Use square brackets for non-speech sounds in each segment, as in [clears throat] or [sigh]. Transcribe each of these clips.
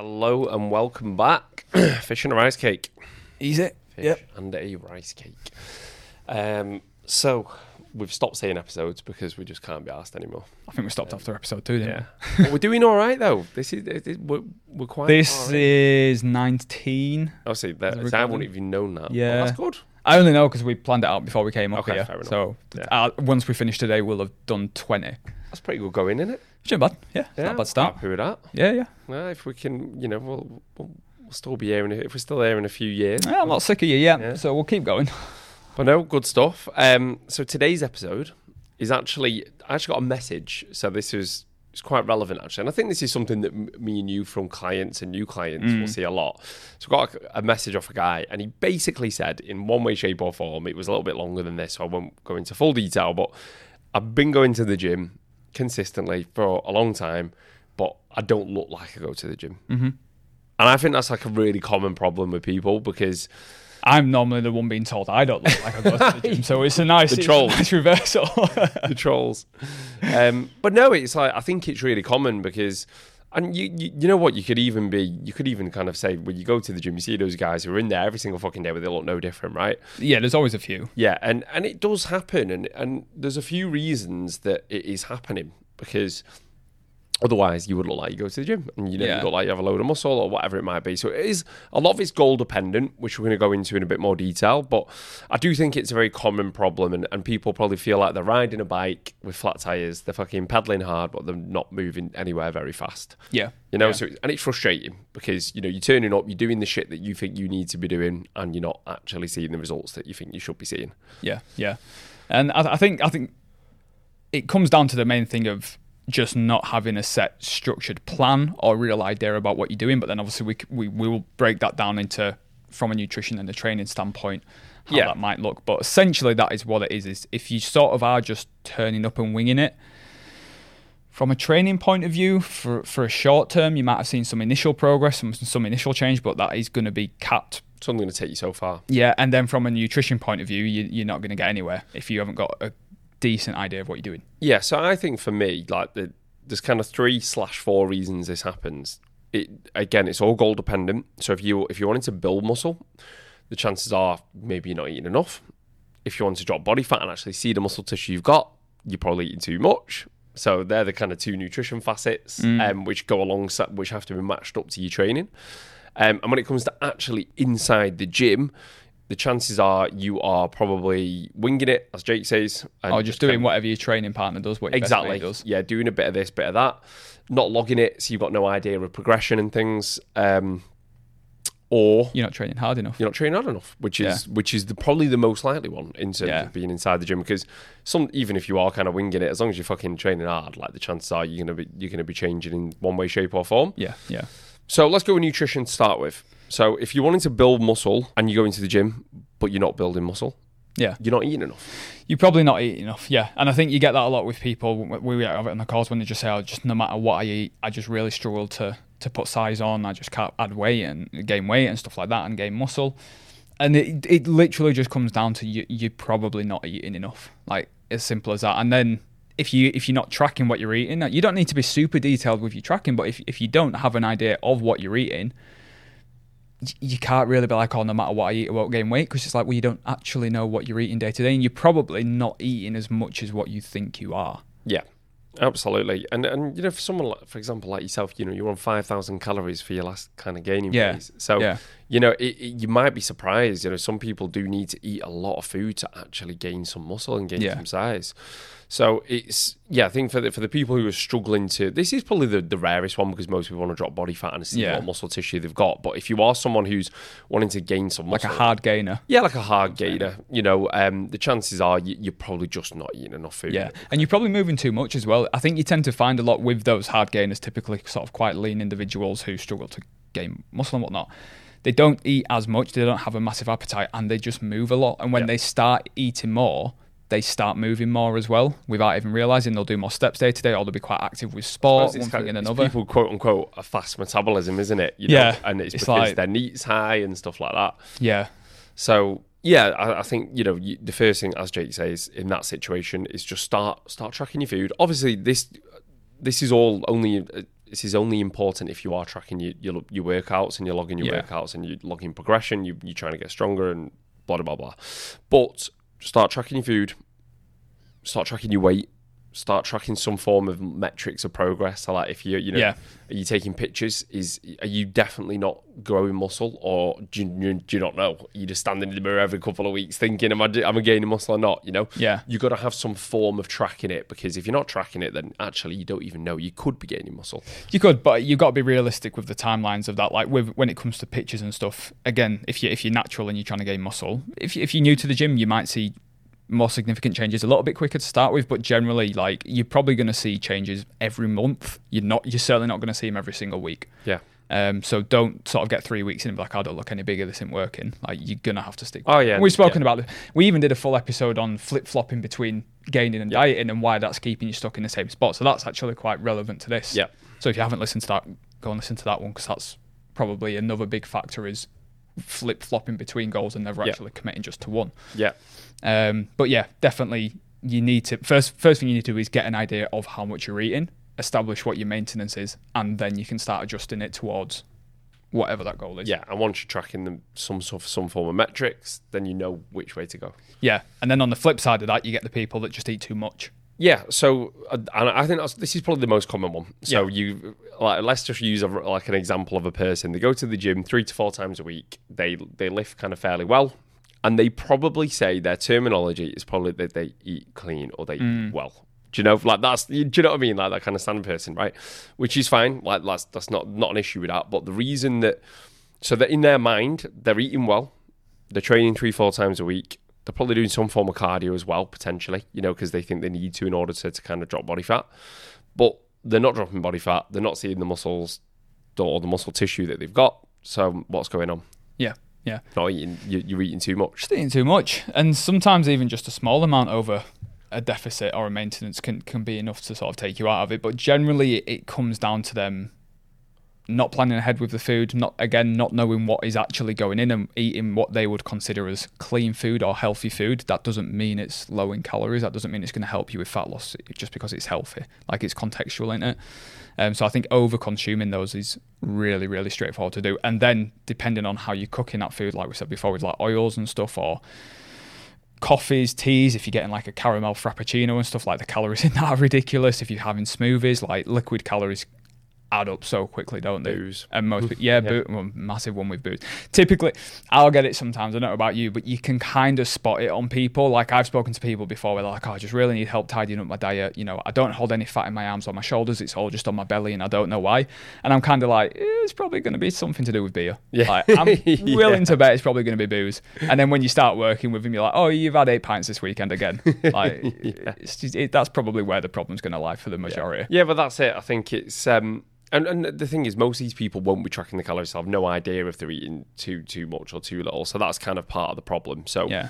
Hello and welcome back. [clears throat] Fish and a rice cake. Easy. Fish Yep. and a rice cake. Um, so we've stopped saying episodes because we just can't be asked anymore. I think we stopped after episode two, didn't Yeah, [laughs] but we're doing all right though. This is it- it- we're, we're quite. This is 19. obviously that, Is that, I wouldn't even known that. Yeah. Well, that's good. I only know because we planned it out before we came up Okay, here. fair enough. So Yeah. uh, once we finish today, we'll have done 20. That's pretty good going, isn't it? Which ain't bad. Yeah, it's Yeah, not a bad start. Happy with that. Yeah, yeah. Well, if we can, you know, we'll, we'll, we'll still be here in a, if we're still here in a few years. Yeah, I'm not sick of you yet, Yeah. so we'll keep going. But no, good stuff. Um, so today's episode is actually I actually got a message. So this is it's quite relevant actually, and I think this is something that m- me and you from clients and new clients will see a lot. So I got a, a message off a guy, and he basically said, in one way, shape, or form, it was a little bit longer than this, so I won't go into full detail. But I've been going to the gym consistently for a long time, but I don't look like I go to the gym. Mm-hmm. And I think that's like a really common problem with people because I'm normally the one being told I don't look like I go to the gym, so it's a nice, [laughs] it's a trolls. nice reversal. [laughs] the trolls. Um, but no, it's like I think it's really common because, and you, you you know what, you could even be, you could even kind of say when you go to the gym, you see those guys who are in there every single fucking day, but they look no different, right? yeah, there's always a few. Yeah, and and it does happen, and and there's a few reasons that it is happening because. Otherwise, you would look like you go to the gym and you know, Yeah. you look like you have a load of muscle or whatever it might be. So it is a lot of it's goal dependent, which we're going to go into in a bit more detail. But I do think it's a very common problem, and, and people probably feel like they're riding a bike with flat tires, they're fucking pedaling hard, but they're not moving anywhere very fast. Yeah. You know, Yeah. so and it's frustrating because you know you're turning up, you're doing the shit that you think you need to be doing, and you're not actually seeing the results that you think you should be seeing. Yeah, yeah, and I, I think I think it comes down to the main thing of just not having a set structured plan or real idea about what you're doing. But then obviously we we, we will break that down into from a nutrition and a training standpoint how Yeah. that might look. But essentially that is what it is. Is if you sort of are just turning up and winging it. From a training point of view, for, for a short term, you might have seen some initial progress, some, some initial change, but that is going to be capped It's only going to take you so far. yeah, and then from a nutrition point of view, you, you're not going to get anywhere if you haven't got a decent idea of what you're doing. Yeah, so I think for me, like the, there's kind of three slash four reasons this happens. It again, it's all goal dependent. So if you if you wanted to build muscle, the chances are maybe you're not eating enough. If you want to drop body fat and actually see the muscle tissue you've got, you're probably eating too much. So they're the kind of two nutrition facets um, which go alongside, which have to be matched up to your training. Um, and when it comes to actually inside the gym, the chances are you are probably winging it, as Jake says, and Or just kind doing whatever your training partner does, what exactly mate does. yeah doing a bit of this bit of that not logging it so you've got no idea of progression and things um or You're not training hard enough. you're not training hard enough which is which is the, probably the most likely one in terms Yeah. of being inside the gym because some even if you are kind of winging it as long as you're fucking training hard like the chances are you're gonna be you're gonna be changing in one way shape or form Yeah, yeah. so let's go with nutrition to start with so if you're wanting to build muscle and you go into the gym but you're not building muscle Yeah, you're not eating enough you're probably not eating enough. Yeah, and I think you get that a lot with people. We we have it on the calls when they just say, "Oh, just no matter what I eat, I just really struggle to to put size on. I just can't add weight and gain weight and stuff like that, and gain muscle." And it it literally just comes down to you. You're probably not eating enough. Like as simple as that. And then if you if you're not tracking what you're eating, you don't need to be super detailed with your tracking. But if if you don't have an idea of what you're eating, you can't really be like, oh, no matter what I eat, I won't gain weight because it's like, well, you don't actually know what you're eating day to day, and you're probably not eating as much as what you think you are. Yeah, absolutely. And and you know, for someone like, for example, like yourself, you know, you're on five thousand calories for your last kind of gaining Yeah. phase. So Yeah. you know, it, it- you might be surprised. You know, some people do need to eat a lot of food to actually gain some muscle and gain Yeah. some size. So it's yeah, I think for the for the people who are struggling to this is probably the, the rarest one because most people want to drop body fat and see Yeah. what muscle tissue they've got. But if you are someone who's wanting to gain some Like a hard gainer. yeah, like a hard gainer, you know, um, the chances are you, you're probably just not eating enough food. Yeah, and you're probably moving too much as well. I think you tend to find a lot with those hard gainers, typically sort of quite lean individuals who struggle to gain muscle and whatnot. They don't eat as much, they don't have a massive appetite, and they just move a lot. And when they start eating more, they start moving more as well without even realizing they'll do more steps day to day or they'll be quite active with sport, one thing and another. People quote unquote a fast metabolism, isn't it? You know? Yeah, and it's, it's because like- their neat's high and stuff like that. Yeah, So yeah, I, I think you know you, the first thing, as Jake says, in that situation is just start start tracking your food. Obviously, this this is all only uh, this is only important if you are tracking your your, your workouts and you're logging your Yeah. workouts and you're logging progression. You, you're trying to get stronger and blah blah blah. But start tracking your food. Start tracking your weight. Start tracking some form of metrics of progress. So like if you you know Yeah. are you taking pictures? Is are you definitely not growing muscle, or do you, do you not know? You're you just standing in the mirror every couple of weeks thinking, "Am I am I gaining muscle or not?" You know, Yeah. you got to have some form of tracking it because if you're not tracking it, then actually you don't even know you could be gaining muscle. You could, but you've got to be realistic with the timelines of that. Like with when it comes to pictures and stuff. Again, if you if you're natural and you're trying to gain muscle, if you, if you're new to the gym, you might see more significant changes a little bit quicker to start with. But generally, like you're probably going to see changes every month. You're not. You're certainly not going to see them every single week. Yeah. Um, so don't sort of get three weeks in and be like, I don't look any bigger. This isn't working. Like you're gonna have to stick. Oh, yeah, And we've spoken yeah. about it. We even did a full episode on flip flopping between gaining and dieting and why that's keeping you stuck in the same spot. So that's actually quite relevant to this. Yeah. So if you haven't listened to that, go and listen to that one because that's probably another big factor is flip flopping between goals and never Yeah. actually committing just to one. Yeah. Um, but yeah, definitely you need to first first thing you need to do is get an idea of how much you're eating, establish what your maintenance is, and then you can start adjusting it towards whatever that goal is. Yeah. And once you're tracking them some sort of some form of metrics, then you know which way to go. Yeah. And then on the flip side of that, you get the people that just eat too much. Yeah, so uh, and I think that's this is probably the most common one. So Yeah. you like let's just use a, like an example of a person. They go to the gym three to four times a week. They they lift kind of fairly well, and they probably say their terminology is probably that they eat clean or they eat well. Do you know like that's do you know what I mean like that kind of standard person right? Which is fine. Like that's that's not not an issue with that. But the reason that so that in their mind they're eating well, they're training three four times a week. They're probably doing some form of cardio as well, potentially, you know, because they think they need to in order to, to kind of drop body fat. But they're not dropping body fat. They're not seeing the muscles or the muscle tissue that they've got. So what's going on? Yeah. Yeah. Not eating. you- You're eating too much. Just eating too much. And sometimes even just a small amount over a deficit or a maintenance can, can be enough to sort of take you out of it. But generally it comes down to them not planning ahead with the food, not again not knowing what is actually going in and eating what they would consider as clean food or healthy food. That doesn't mean it's low in calories. That doesn't mean it's going to help you with fat loss just because it's healthy. Like it's contextual in it. Um, so I think over consuming those is really really straightforward to do. And then depending on how you're cooking that food, like we said before, with like oils and stuff or coffees, teas, if you're getting like a caramel frappuccino and stuff like the calories in that are ridiculous. If you're having smoothies, like liquid calories add up so quickly, don't they? Booze. And most, pe- [laughs] yeah, boo- well, massive one with booze. Typically, I'll get it sometimes. I don't know about you, but you can kind of spot it on people. Like I've spoken to people before where they're like, "Oh, I just really need help tidying up my diet. You know, I don't hold any fat in my arms or my shoulders. It's all just on my belly, and I don't know why." And I'm kind of like, eh, "It's probably going to be something to do with beer." Yeah. Like, I'm [laughs] Yeah. willing to bet it's probably going to be booze. And then when you start working with them, you're like, "Oh, you've had eight pints this weekend again." [laughs] Like, it's just, it, that's probably where the problem's going to lie for the majority. Yeah, but that's it. I think it's um and, and the thing is most of these people won't be tracking the calories, so have no idea if they're eating too too much or too little. So that's kind of part of the problem. So Yeah.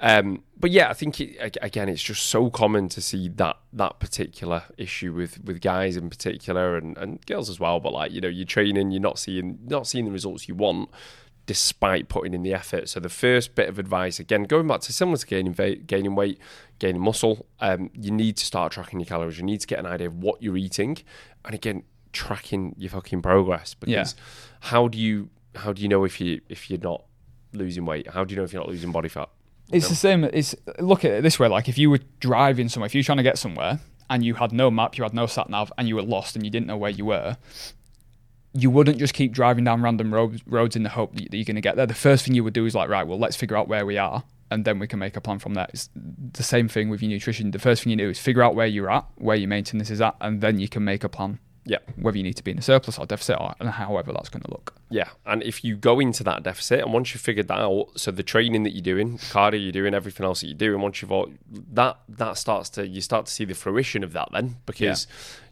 um but yeah, I think it, again it's just so common to see that that particular issue with with guys in particular and, and girls as well. But like, you know, you're training, you're not seeing not seeing the results you want despite putting in the effort. So the first bit of advice, again, going back to similar to gaining va- gaining weight, gaining muscle, um, you need to start tracking your calories. You need to get an idea of what you're eating, and again, tracking your fucking progress. Because how do you how do you know if you if you're not losing weight? How do you know if you're not losing body fat? It's the same. It's look at it this way: like if you were driving somewhere, if you were trying to get somewhere, and you had no map, you had no sat nav, and you were lost, and you didn't know where you were, you wouldn't just keep driving down random roads, roads in the hope that you're going to get there. The first thing you would do is like, right, well, let's figure out where we are, and then we can make a plan from there. It's the same thing with your nutrition. The first thing you do is figure out where you're at, where your maintenance is at, and then you can make a plan. Yeah. Whether you need to be in a surplus or deficit, or and however that's going to look. Yeah, and if you go into that deficit, and once you've figured that out, so the training that you're doing, the cardio you're doing, everything else that you're doing, once you've all that that starts to you start to see the fruition of that then because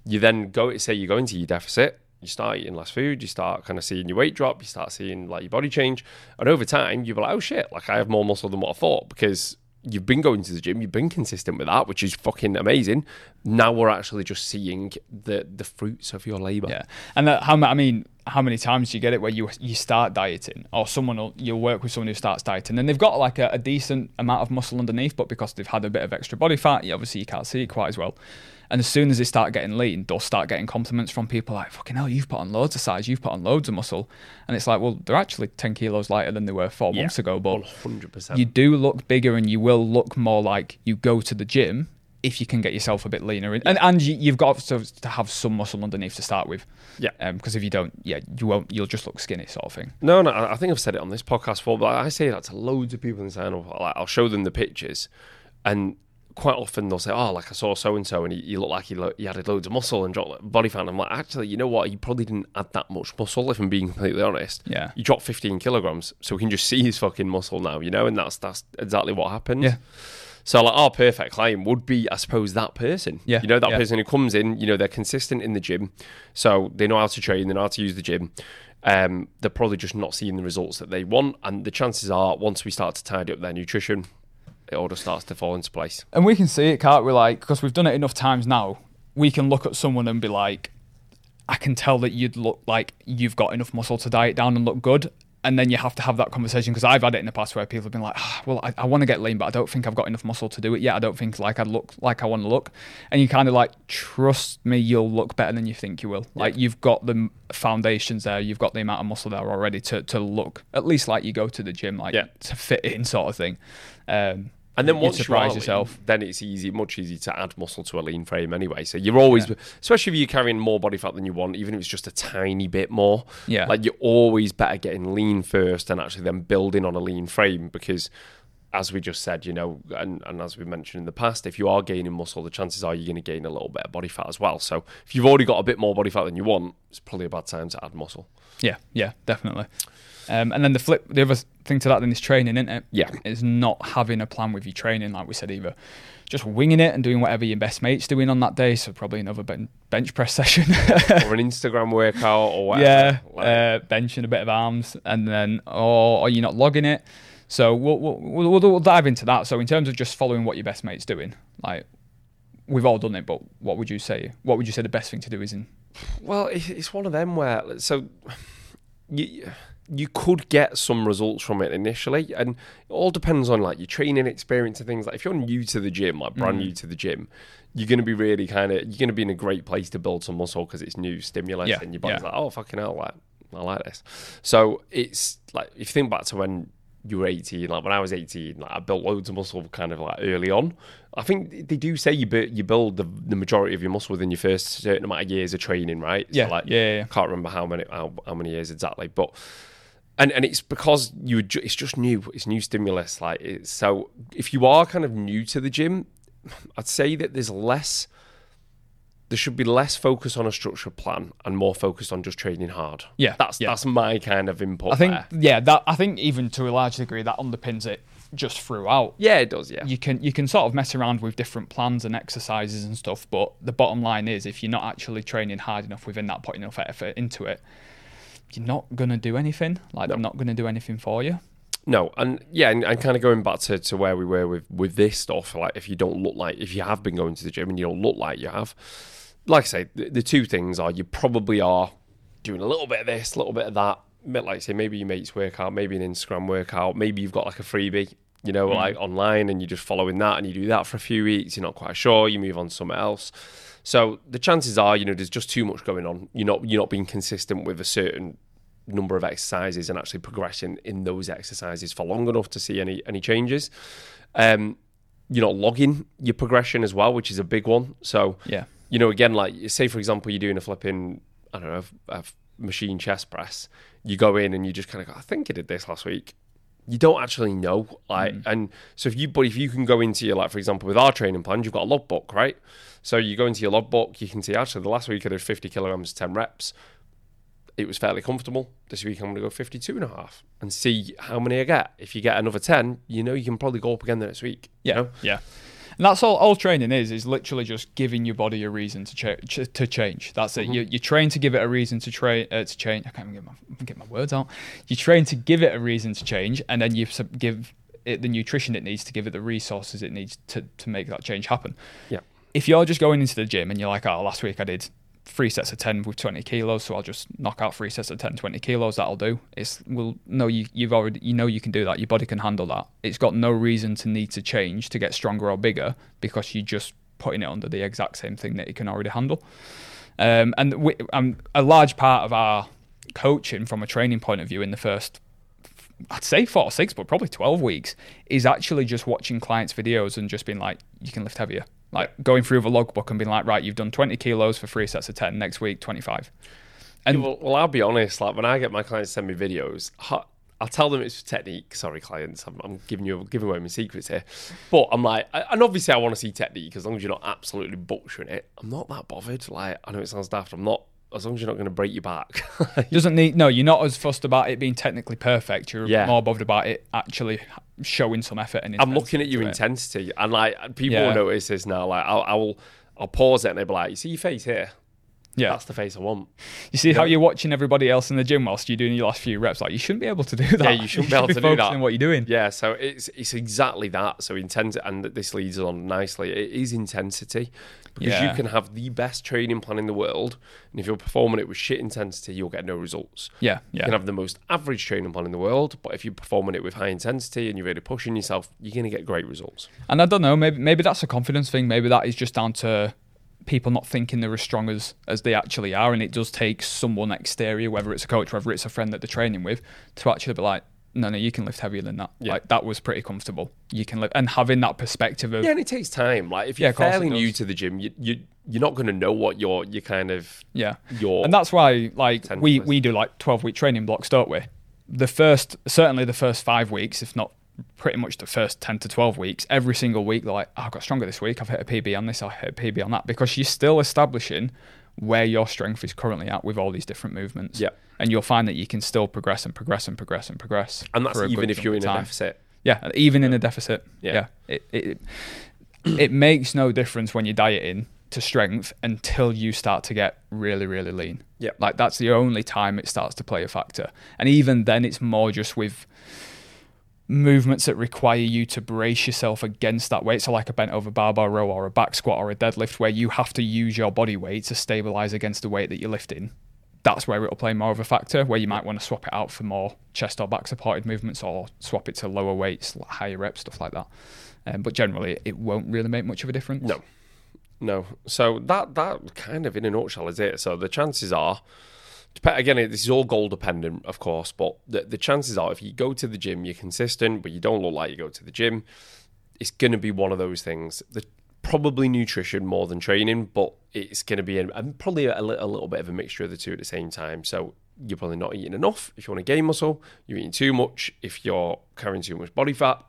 you then go say you go into your deficit, you start eating less food, you start kind of seeing your weight drop, you start seeing like your body change, and over time you're like, oh shit, like I have more muscle than what I thought because you've been going to the gym, you've been consistent with that, which is fucking amazing. Now we're actually just seeing the the fruits of your labor. Yeah, and that, how I mean, how many times do you get it where you you start dieting or someone will you'll work with someone who starts dieting and they've got like a, a decent amount of muscle underneath, but because they've had a bit of extra body fat, you obviously you can't see it quite as well. And as soon as they start getting lean, they'll start getting compliments from people like, fucking hell, you've put on loads of size, you've put on loads of muscle. And it's like, well, they're actually 10 kilos lighter than they were four Yeah. months ago. But 100%. you do look bigger and you will look more like you go to the gym if you can get yourself a bit leaner. And, and you, you've got to, to have some muscle underneath to start with. Yeah. Um, because if you don't, yeah, you won't, you'll just look skinny sort of thing. No, no, I think I've said it on this podcast before, but I say that to loads of people in up. Like, I'll show them the pictures, and quite often they'll say, "Oh, like I saw so and so, and he, he looked like he, lo- he added loads of muscle and dropped body fat." And I'm like, actually, you know what? He probably didn't add that much muscle. If I'm being completely honest, Yeah. he dropped 15 kilograms, so we can just see his fucking muscle now, you know, and that's that's exactly what happened. Yeah. So like our perfect client would be, I suppose, that person. Yeah, You know, that yeah. person who comes in, you know, they're consistent in the gym. So they know how to train, they know how to use the gym. Um, they're probably just not seeing the results that they want. And the chances are once we start to tidy up their nutrition, it all just starts to fall into place. And we can see it, can't we? Like, because we've done it enough times now, we can look at someone and be like, I can tell that you'd look like you've got enough muscle to diet down and look good. And then you have to have that conversation because I've had it in the past where people have been like, "Ah, well, I, I want to get lean, but I don't think I've got enough muscle to do it yet. I don't think like I look like I want to look. And you kind of like, trust me, you'll look better than you think you will. Like you've got the foundations there, you've got the amount of muscle there already to, to look at least like you go to the gym, like Yeah. to fit in sort of thing. Um, And then once surprise you are lean, yourself. then it's easy, much easier to add muscle to a lean frame anyway. So you're always, especially if you're carrying more body fat than you want, even if it's just a tiny bit more. Yeah. Like you're always better getting lean first and actually then building on a lean frame because. As we just said, you know, and, and as we mentioned in the past, if you are gaining muscle, the chances are you're going to gain a little bit of body fat as well. So if you've already got a bit more body fat than you want, it's probably a bad time to add muscle. Yeah, yeah, definitely. Um, and then the flip, the other thing to that then is training, isn't it? Yeah. Is not having a plan with your training, like we said, either just winging it and doing whatever your best mate's doing on that day. So probably another ben- bench press [laughs] session. or an Instagram workout or whatever. yeah, Like- uh, benching a bit of arms, and then or, or you're not logging it. So we'll, we'll, we'll, we'll dive into that. So in terms of just following what your best mate's doing, like we've all done it, but what would you say? What would you say the best thing to do is in? Well, it's one of them where so [sighs] you you could get some results from it initially, and it all depends on like your training experience and things. Like if you're new to the gym, like brand new mm. to the gym, you're going to be really kind of you're going to be in a great place to build some muscle because it's new stimulus, Yeah, and your body's yeah. like, oh fucking hell, like I like this. So it's like if you think back to when you were 18, like when I was 18, like I built loads of muscle kind of like early on. I think they do say you bu- you build the, the majority of your muscle within your first certain amount of years of training, right? Yeah, like, yeah, yeah, yeah. can't remember how many how, how many years exactly, but and and it's because you ju- it's just new, it's new stimulus. Like it's so if you are kind of new to the gym, I'd say that there's less. There should be less focus on a structured plan and more focused on just training hard. Yeah, that's yeah. that's my kind of input. I think there. yeah, that I think even to a large degree that underpins it just throughout. yeah, it does. Yeah, You can you can sort of mess around with different plans and exercises and stuff, but the bottom line is if you're not actually training hard enough within that, putting enough effort into it, you're not gonna do anything. Like I'm not gonna do anything for you. No, and yeah, and, and kind of going back to, to where we were with with this stuff, like if you don't look like if you have been going to the gym and you don't look like you have, like I say, the, the two things are you probably are doing a little bit of this, a little bit of that. Like say maybe your mates workout, maybe an Instagram workout, maybe you've got like a freebie, you know, mm. like online, and you're just following that, and you do that for a few weeks. You're not quite sure, you move on to something else. So the chances are, you know, there's just too much going on. You're not you're not being consistent with a certain number of exercises and actually progressing in those exercises for long enough to see any any changes. Um, you're not logging your progression as well, which is a big one. So Yeah. you know, again, like say for example, you're doing a flipping, I don't know, a, a machine chest press. You go in and you just kind of go, I think I did this last week. You don't actually know, like, mm. and so if you, but if you can go into your, like, for example, with our training plan, you've got a logbook, right? So you go into your logbook, you can see actually the last week I did 50 kilograms, 10 reps. It was fairly comfortable. This week I'm going to go 52 and a half and see how many I get. If you get another 10, you know you can probably go up again the next week. you Yeah, know? yeah. And that's all. All training is is literally just giving your body a reason to cha- to change. That's Mm-hmm. it. You you train to give it a reason to train uh, to change. I can't even get my get my words out. You train to give it a reason to change, and then you sub- give it the nutrition it needs to give it the resources it needs to to make that change happen. Yeah. If you're just going into the gym and you're like, oh, last week I did three sets of 10 with 20 kilos so i'll just knock out three sets of 10 20 kilos that'll do. It's well no you, you've already you know you can do that your body can handle that. It's got no reason to need to change to get stronger or bigger because you're just putting it under the exact same thing that it can already handle. Um, and we, um, a large part of our coaching from a training point of view in the first I'd say four or six, but probably 12 weeks, is actually just watching clients' videos and just being like, you can lift heavier. Like going through the logbook and being like, right, you've done 20 kilos for three sets of 10, next week, 25. And well, well, I'll be honest, like when I get my clients to send me videos, I'll tell them it's technique. Sorry, clients, I'm, I'm, giving you giving away my secrets here. But I'm like, and obviously I want to see technique as long as you're not absolutely butchering it. I'm not that bothered. Like I know it sounds daft. I'm not as long as you're not going to break your back. [laughs] Doesn't need no. You're not as fussed about it being technically perfect. You're yeah. more bothered about it actually showing some effort. And I'm looking at your intensity, and like people yeah. will notice this now. Like I'll, I'll I'll pause it and they'll be like, "You see your face here." Yeah, that's the face I want. You see you how you're watching everybody else in the gym whilst you're doing your last few reps. Like you shouldn't be able to do that. Yeah, you shouldn't you be able [laughs] should to be do that. What you're doing. Yeah, so it's it's exactly that. So intensity, and this leads on nicely. It is intensity because yeah. you can have the best training plan in the world, and if you're performing it with shit intensity, you'll get no results. Yeah, yeah. You can have the most average training plan in the world, but if you're performing it with high intensity and you're really pushing yourself, you're going to get great results. And I don't know, maybe maybe that's a confidence thing. Maybe that is just down to people not thinking they're as strong as, as they actually are. And it does take someone exterior, whether it's a coach, whether it's a friend that they're training with, to actually be like, no, no, you can lift heavier than that. Yeah. Like that was pretty comfortable. You can lift, and having that perspective of yeah, and it takes time. Like if you're yeah, fairly new to the gym, you you you're not going to know what your you kind of yeah your and that's why like we we do like twelve week training blocks, don't we? The first certainly the first five weeks, if not pretty much the first 10 to 12 weeks, every single week, they're like, oh, I got stronger this week. I've hit a PB on this, I hit a PB on that. Because you're still establishing where your strength is currently at with all these different movements. Yeah. And you'll find that you can still progress and progress and progress and progress. And that's even if you're in time. a deficit. Yeah, even yeah. in a deficit. Yeah. yeah. It, it, [clears throat] it makes no difference when you're dieting to strength until you start to get really, really lean. Yeah. Like that's the only time it starts to play a factor. And even then, it's more just with movements that require you to brace yourself against that weight. So, like a bent over barbell row or a back squat or a deadlift, where you have to use your body weight to stabilize against the weight that you're lifting. That's where it'll play more of a factor, where you might want to swap it out for more chest or back supported movements or swap it to lower weights, higher reps, stuff like that. Um, but generally, it won't really make much of a difference. No. No. So, that, that kind of in a nutshell is it. So, the chances are again, this is all goal dependent, of course, but the, the chances are if you go to the gym, you're consistent, but you don't look like you go to the gym, it's going to be one of those things. The, probably nutrition more than training, but it's going to be a, probably a, a, little bit of a mixture of the two at the same time. So you're probably not eating enough if you want to gain muscle. You're eating too much if you're carrying too much body fat.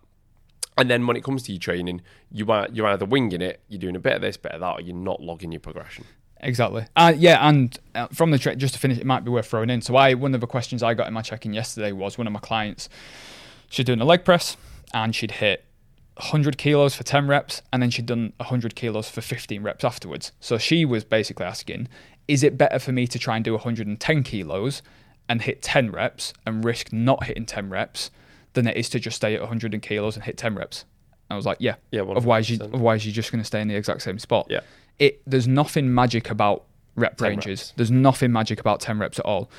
And then when it comes to your training, you are you're either winging it, you're doing a bit of this, bit of that, or you're not logging your progression. Exactly. Uh, yeah, and uh, from the trick, just to finish, it might be worth throwing in. So, I one of the questions I got in my check-in yesterday was one of my clients. She's doing a leg press, and she'd hit 100 kilos for 10 reps, and then she'd done 100 kilos for 15 reps afterwards. So she was basically asking, is it better for me to try and do 110 kilos and hit 10 reps and risk not hitting 10 reps than it is to just stay at 100 kilos and hit 10 reps? I was like, yeah. Yeah. 100%. Otherwise, you otherwise you're just going to stay in the exact same spot. Yeah it there's nothing magic about rep ranges. Reps. There's nothing magic about 10 reps at all.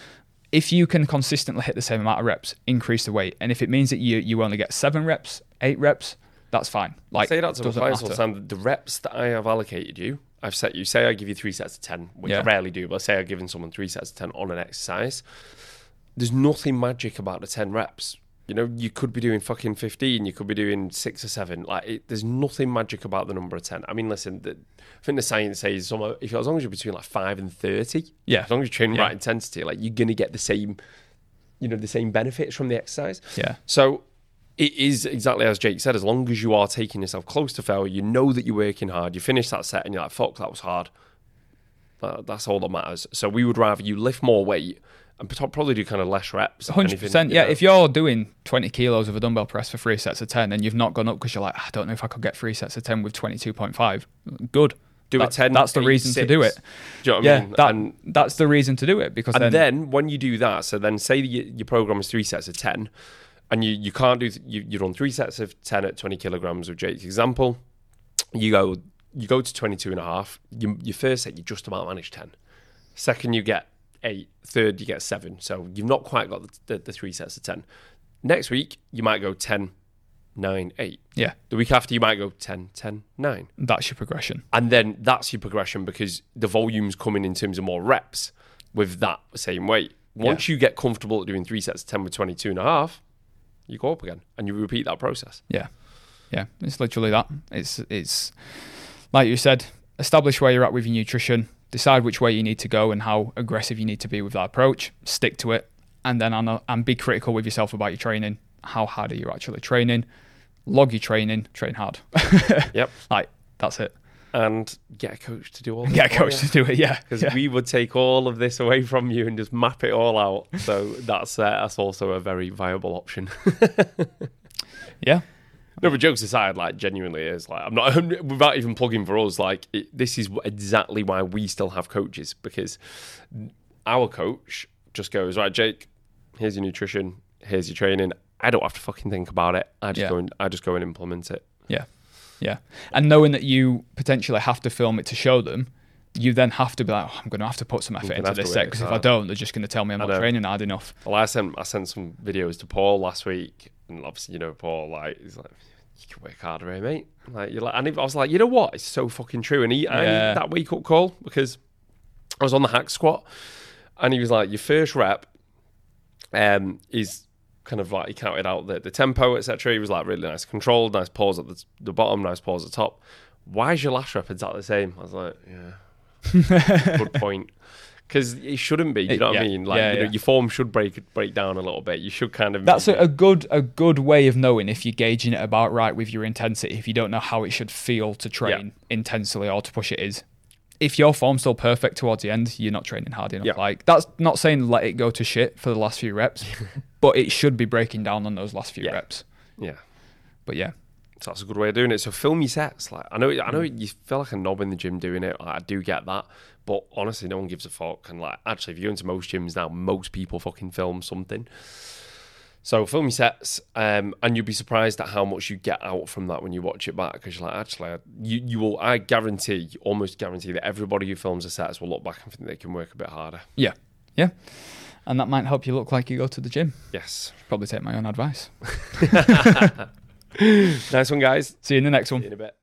If you can consistently hit the same amount of reps, increase the weight. And if it means that you you only get seven reps, eight reps, that's fine. Like say that to clients all the time. The reps that I have allocated you, I've set you. Say I give you three sets of ten, which yeah. I rarely do, but say I've given someone three sets of ten on an exercise. There's nothing magic about the ten reps. You know, you could be doing fucking 15, you could be doing six or seven. Like, it, there's nothing magic about the number of 10. I mean, listen, the, I think the science says some, if as long as you're between like five and 30, yeah, as long as you're training yeah. right intensity, like, you're going to get the same, you know, the same benefits from the exercise. Yeah. So, it is exactly as Jake said, as long as you are taking yourself close to failure, you know that you're working hard, you finish that set and you're like, fuck, that was hard. that's all that matters. So, we would rather you lift more weight and probably do kind of less reps. Hundred percent, yeah. Know. If you're doing twenty kilos of a dumbbell press for three sets of ten, and you've not gone up because you're like, ah, I don't know if I could get three sets of ten with twenty two point five. Good. Do that, a ten. That's the reason six. to do it. Do you know yeah, I mean? that, and, that's the reason to do it because and then, then when you do that, so then say your, your program is three sets of ten, and you you can't do you you run three sets of ten at twenty kilograms of Jake's example. You go you go to 22 and a half. You, your first set, you just about manage 10 Second, you get eight. Third, you get seven. So you've not quite got the, the, the three sets of 10. Next week, you might go 10, 9, 8. Yeah, The week after, you might go 10, 10, 9. that's your progression. And then that's your progression because the volume's coming in terms of more reps with that same weight. Once you get comfortable at doing three sets of 10 with 22 and a half, you go up again and you repeat that process. Yeah, yeah, it's literally that. It's it's like you said, establish where you're at with your nutrition, decide which way you need to go and how aggressive you need to be with that approach, stick to it, and then and, and be critical with yourself about your training. How hard are you actually training? Log your training, train hard. [laughs] Yep. like that's it. And get a coach to do all this. Get a coach to do it. Yeah, because yeah. we would take all of this away from you and just map it all out. So that's uh, that's also a very viable option. [laughs] yeah. No, but jokes aside, like genuinely is like I'm not I'm, [laughs] without even plugging for us. Like it, this is exactly why we still have coaches because our coach just goes right, Jake. Here's your nutrition. Here's your training. I don't have to fucking think about it. I just Yeah. go and I just go and implement it. Yeah. Yeah. And knowing that you potentially have to film it to show them, you then have to be like, oh, I'm going to have to put some effort into this set because if I don't, they're just going to tell me I'm not training hard enough. Well, I sent I sent some videos to Paul last week, and obviously you know Paul like he's like you can work harder, eh, mate? Like you're like, and I was like, you know what? It's so fucking true. And he Yeah. that wake up call because I was on the hack squat, and he was like, your first rep, um, is kind of like he counted out the, the tempo, etc. He was like really nice, controlled, nice pause at the, the bottom, nice pause at the top. Why is your last rep exactly the same? I was like, yeah, [laughs] good point. Because it shouldn't be. You It- know what yeah, I mean? Like yeah, you know, yeah. your form should break break down a little bit. You should kind of. That's a, a good a good way of knowing if you're gauging it about right with your intensity. If you don't know how it should feel to train intensely or to push it is. If your form's still perfect towards the end, you're not training hard enough. Like that's not saying let it go to shit for the last few reps, [laughs] but it should be breaking down on those last few reps. yeah. But yeah, So that's a good way of doing it. So film your sets. Like I know, I know you feel like a knob in the gym doing it. Like, I do get that, but honestly, no one gives a fuck. And like, actually, if you go into most gyms now, most people fucking film something. So film your sets, um, and you'll be surprised at how much you get out from that when you watch it back. Because you're like, actually, I- you you will. I guarantee, almost guarantee that everybody who films the sets will look back and think they can work a bit harder. yeah, yeah, and that might help you look like you go to the gym. Yes. Probably take my own advice. [laughs] [laughs] Nice one, guys. See you in the next one. See you in a bit.